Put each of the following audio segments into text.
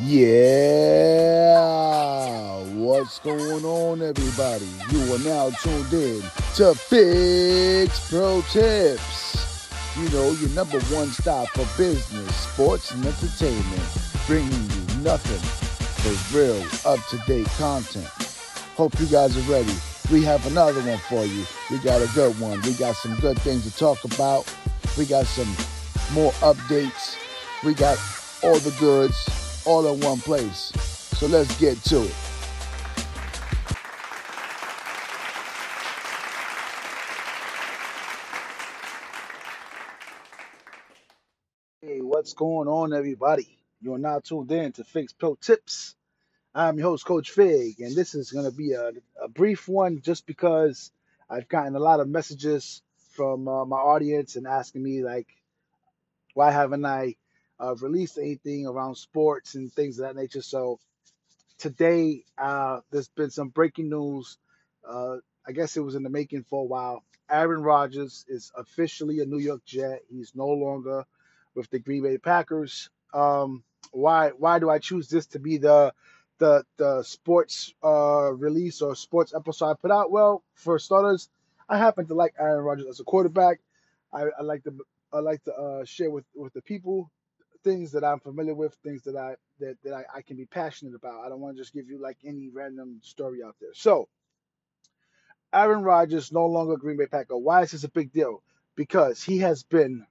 Yeah, what's going on, everybody? You are now tuned in to Figz Pro Tips. You know, your number one stop for business, sports, and entertainment, bringing you nothing but real, up to date content. Hope you guys are ready. We have another one for you. We got a good one. We got some good things to talk about. We got some more updates. We got all the goods all in one place. So let's get to it. Hey, what's going on, everybody? You're now tuned in to Figz Pro Tips. I'm your host, Coach Fig, and this is going to be a, a brief one just because I've gotten a lot of messages from uh, my audience and asking me, like, why haven't I uh, released anything around sports and things of that nature? So today, uh, there's been some breaking news. Uh, I guess it was in the making for a while. Aaron Rodgers is officially a New York Jet. He's no longer with the Green Bay Packers. Um, why? Why do I choose this to be the the the sports uh, release or sports episode I put out? Well, for starters, I happen to like Aaron Rodgers as a quarterback. I, I like to I like to uh, share with with the people things that I'm familiar with, things that I that, that I, I can be passionate about. I don't want to just give you like any random story out there. So Aaron Rodgers no longer Green Bay Packer. Why is this a big deal? Because he has been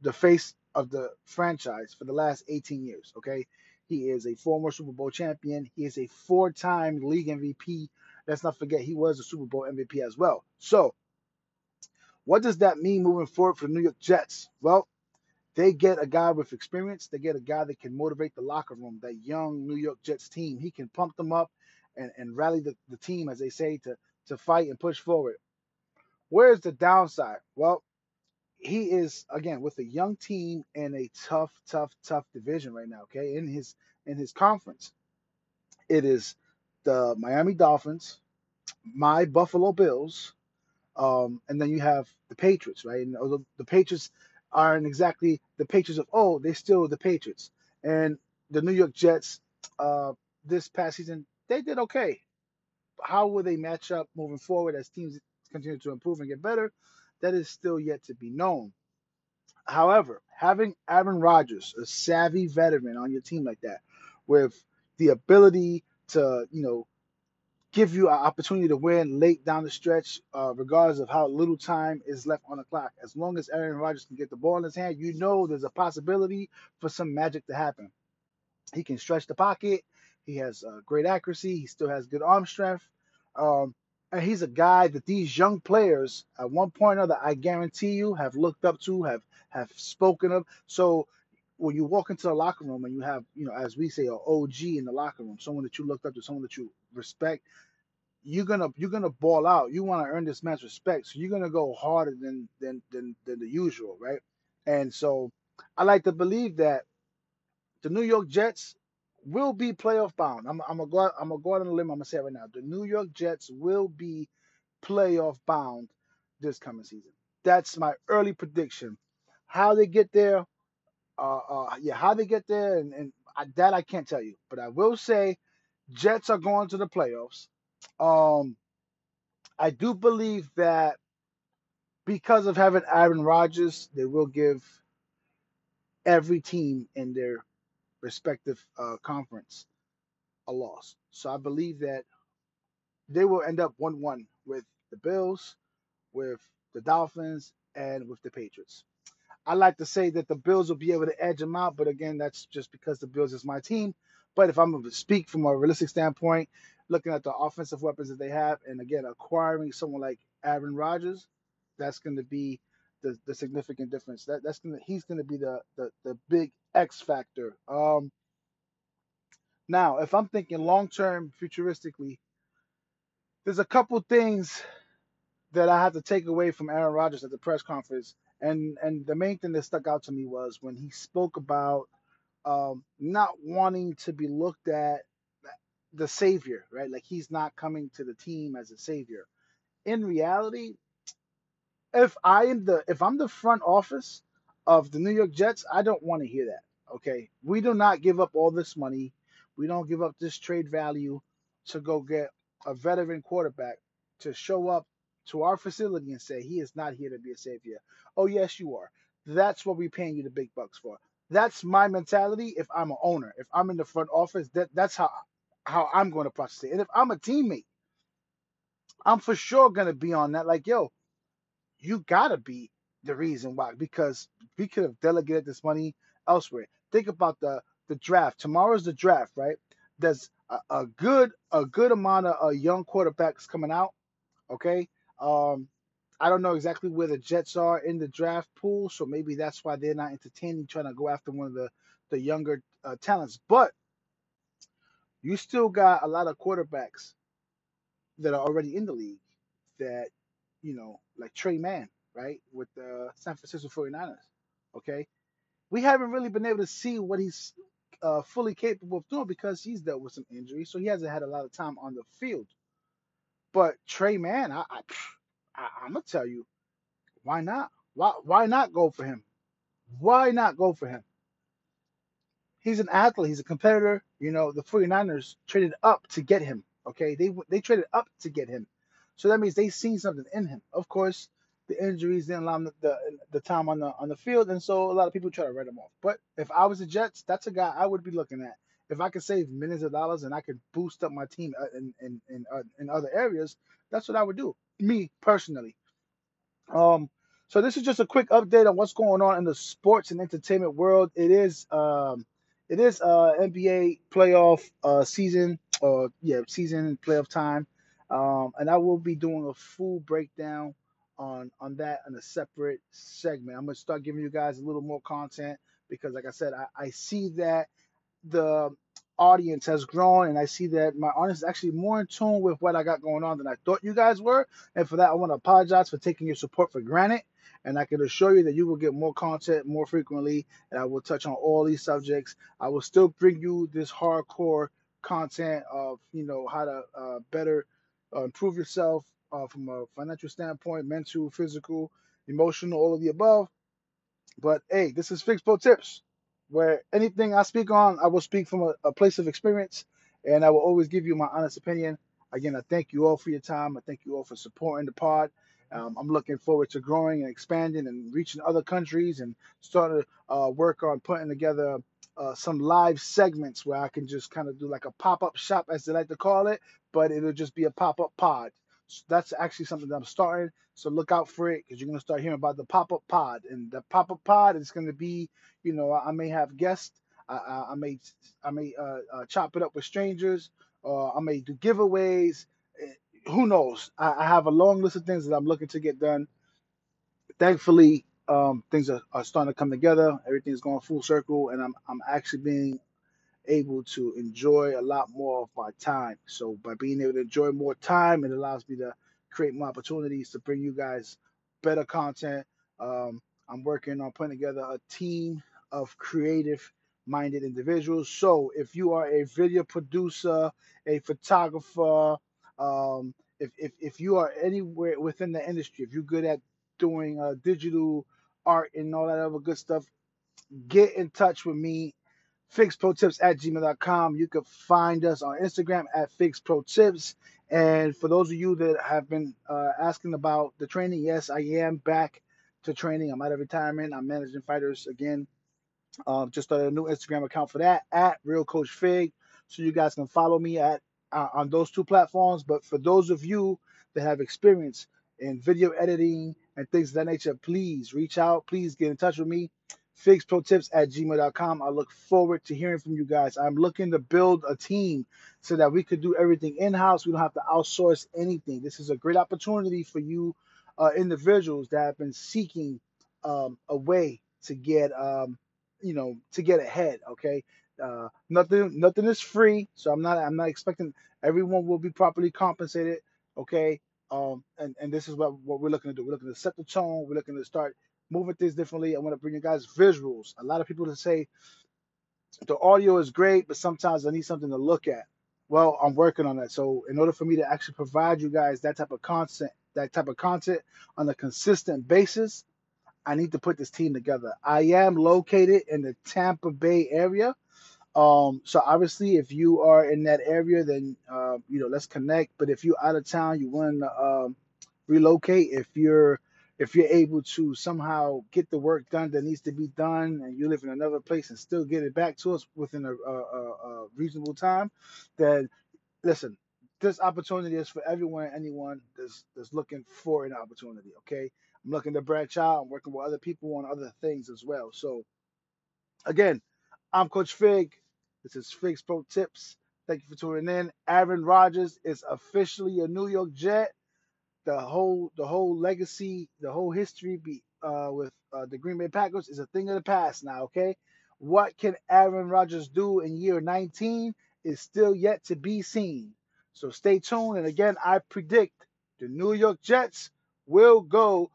the face of the franchise for the last 18 years. Okay, he is a former Super Bowl champion. He is a four-time league MVP. Let's not forget he was a Super Bowl MVP as well. So, what does that mean moving forward for the New York Jets? Well, they get a guy with experience. They get a guy that can motivate the locker room, that young New York Jets team. He can pump them up and, and rally the, the team, as they say, to, to fight and push forward. Where's the downside? Well, he is again with a young team in a tough, tough, tough division right now. Okay, in his in his conference, it is the Miami Dolphins, my Buffalo Bills, um, and then you have the Patriots, right? And the, the Patriots aren't exactly the Patriots of oh, they're still the Patriots. And the New York Jets, uh, this past season, they did okay. How will they match up moving forward as teams continue to improve and get better? That is still yet to be known. However, having Aaron Rodgers, a savvy veteran on your team like that, with the ability to, you know, give you an opportunity to win late down the stretch, uh, regardless of how little time is left on the clock. As long as Aaron Rodgers can get the ball in his hand, you know there's a possibility for some magic to happen. He can stretch the pocket. He has uh, great accuracy. He still has good arm strength. Um, and he's a guy that these young players, at one point or another, I guarantee you, have looked up to, have have spoken of. So when you walk into the locker room and you have, you know, as we say, an OG in the locker room, someone that you looked up to, someone that you respect, you're gonna you're gonna ball out. You want to earn this man's respect, so you're gonna go harder than than than than the usual, right? And so I like to believe that the New York Jets will be playoff bound. I'm, I'm gonna go I'm gonna go out on a limb. I'm gonna say right now. The New York Jets will be playoff bound this coming season. That's my early prediction. How they get there, uh, uh yeah, how they get there, and, and I, that I can't tell you. But I will say, Jets are going to the playoffs. Um, I do believe that because of having Aaron Rodgers, they will give every team in their respective uh, conference a loss. So I believe that they will end up 1 1 with the Bills, with the Dolphins, and with the Patriots. I like to say that the Bills will be able to edge them out, but again, that's just because the Bills is my team. But if I'm going to speak from a realistic standpoint, looking at the offensive weapons that they have, and again, acquiring someone like Aaron Rodgers, that's going to be the, the significant difference. That that's gonna he's going to be the, the the big X factor. Um, now, if I'm thinking long term, futuristically, there's a couple things that I have to take away from Aaron Rodgers at the press conference, and and the main thing that stuck out to me was when he spoke about um, not wanting to be looked at the savior, right? Like he's not coming to the team as a savior. In reality, if I am the if I'm the front office of the New York Jets, I don't want to hear that. Okay, we do not give up all this money. We don't give up this trade value to go get a veteran quarterback to show up to our facility and say he is not here to be a savior. Oh yes, you are. That's what we're paying you the big bucks for. That's my mentality. If I'm an owner, if I'm in the front office, that that's how how I'm going to process it. And if I'm a teammate, I'm for sure going to be on that. Like, yo, you gotta be the reason why because we could have delegated this money elsewhere. Think about the the draft. Tomorrow's the draft, right? There's a, a good a good amount of uh, young quarterbacks coming out. Okay, um, I don't know exactly where the Jets are in the draft pool, so maybe that's why they're not entertaining trying to go after one of the the younger uh, talents. But you still got a lot of quarterbacks that are already in the league that you know, like Trey Mann, right, with the San Francisco 49ers. Okay, we haven't really been able to see what he's uh, fully capable of doing because he's dealt with some injuries, so he hasn't had a lot of time on the field. But Trey Mann, I, I, I I'm gonna tell you, why not? Why why not go for him? Why not go for him? He's an athlete. He's a competitor. You know, the 49ers traded up to get him. Okay, they they traded up to get him. So that means they seen something in him. Of course, the injuries didn't allow him the, the, the time on the on the field, and so a lot of people try to write him off. But if I was the Jets, that's a guy I would be looking at. If I could save millions of dollars and I could boost up my team uh, in in in, uh, in other areas, that's what I would do. Me personally. Um, so this is just a quick update on what's going on in the sports and entertainment world. It is um, it is uh NBA playoff uh season or yeah season and playoff time. Um, and I will be doing a full breakdown on on that in a separate segment. I'm gonna start giving you guys a little more content because, like I said, I, I see that the audience has grown, and I see that my audience is actually more in tune with what I got going on than I thought you guys were. And for that, I want to apologize for taking your support for granted. And I can assure you that you will get more content more frequently, and I will touch on all these subjects. I will still bring you this hardcore content of you know how to uh, better uh, improve yourself uh, from a financial standpoint, mental, physical, emotional, all of the above. But hey, this is Figz Pro Tips, where anything I speak on, I will speak from a, a place of experience, and I will always give you my honest opinion. Again, I thank you all for your time. I thank you all for supporting the pod. Um, I'm looking forward to growing and expanding and reaching other countries and starting to uh, work on putting together uh, some live segments where I can just kind of do like a pop up shop, as they like to call it, but it'll just be a pop up pod. That's actually something that I'm starting. So look out for it because you're going to start hearing about the pop up pod. And the pop up pod is going to be, you know, I may have guests. I, I, I may I may uh, uh, chop it up with strangers. Or I may do giveaways. Eh, who knows? I, I have a long list of things that I'm looking to get done. Thankfully, um, things are, are starting to come together. Everything's going full circle, and I'm I'm actually being able to enjoy a lot more of my time. So by being able to enjoy more time, it allows me to create more opportunities to bring you guys better content. Um, I'm working on putting together a team of creative minded individuals. So if you are a video producer, a photographer, um, if, if, if you are anywhere within the industry, if you're good at doing uh, digital art and all that other good stuff, get in touch with me. FigzProTips at gmail.com. You can find us on Instagram at FigzProTips. And for those of you that have been uh, asking about the training, yes, I am back to training. I'm out of retirement. I'm managing fighters again. Um, just started a new Instagram account for that at Real Coach Fig. So you guys can follow me at uh, on those two platforms. But for those of you that have experience in video editing and things of that nature, please reach out. Please get in touch with me. FigzProTips at gmail.com. I look forward to hearing from you guys. I'm looking to build a team so that we could do everything in house. We don't have to outsource anything. This is a great opportunity for you uh, individuals that have been seeking um, a way to get, um, you know, to get ahead. Okay, uh, nothing, nothing is free, so I'm not, I'm not expecting everyone will be properly compensated. Okay, um, and and this is what what we're looking to do. We're looking to set the tone. We're looking to start moving things differently. I want to bring you guys visuals. A lot of people that say the audio is great, but sometimes I need something to look at. Well, I'm working on that. So in order for me to actually provide you guys that type of content, that type of content on a consistent basis, I need to put this team together. I am located in the Tampa Bay area. Um, so obviously, if you are in that area, then uh, you know let's connect. But if you're out of town, you want to um, relocate. If you're if you're able to somehow get the work done that needs to be done, and you live in another place and still get it back to us within a, a, a reasonable time, then listen. This opportunity is for everyone, and anyone that's that's looking for an opportunity. Okay, I'm looking to branch out. I'm working with other people on other things as well. So again, I'm Coach Fig. This is Figz Pro Tips. Thank you for tuning in. Aaron Rodgers is officially a New York Jet. The whole the whole legacy, the whole history be, uh, with uh, the Green Bay Packers is a thing of the past now. Okay, what can Aaron Rodgers do in year 19 is still yet to be seen. So stay tuned. And again, I predict the New York Jets will go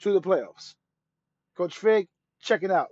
to the playoffs. Coach Fig, check it out.